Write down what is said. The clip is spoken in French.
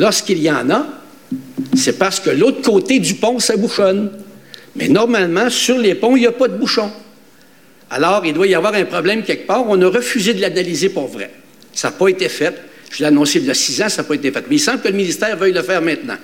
Lorsqu'il y en a, c'est parce que l'autre côté du pont, ça bouchonne. Mais normalement, sur les ponts, il n'y a pas de bouchon. Alors, il doit y avoir un problème quelque part. On a refusé de l'analyser pour vrai. Ça n'a pas été fait. Je l'ai annoncé il y a six ans, ça n'a pas été fait. Mais il semble que le ministère veuille le faire maintenant.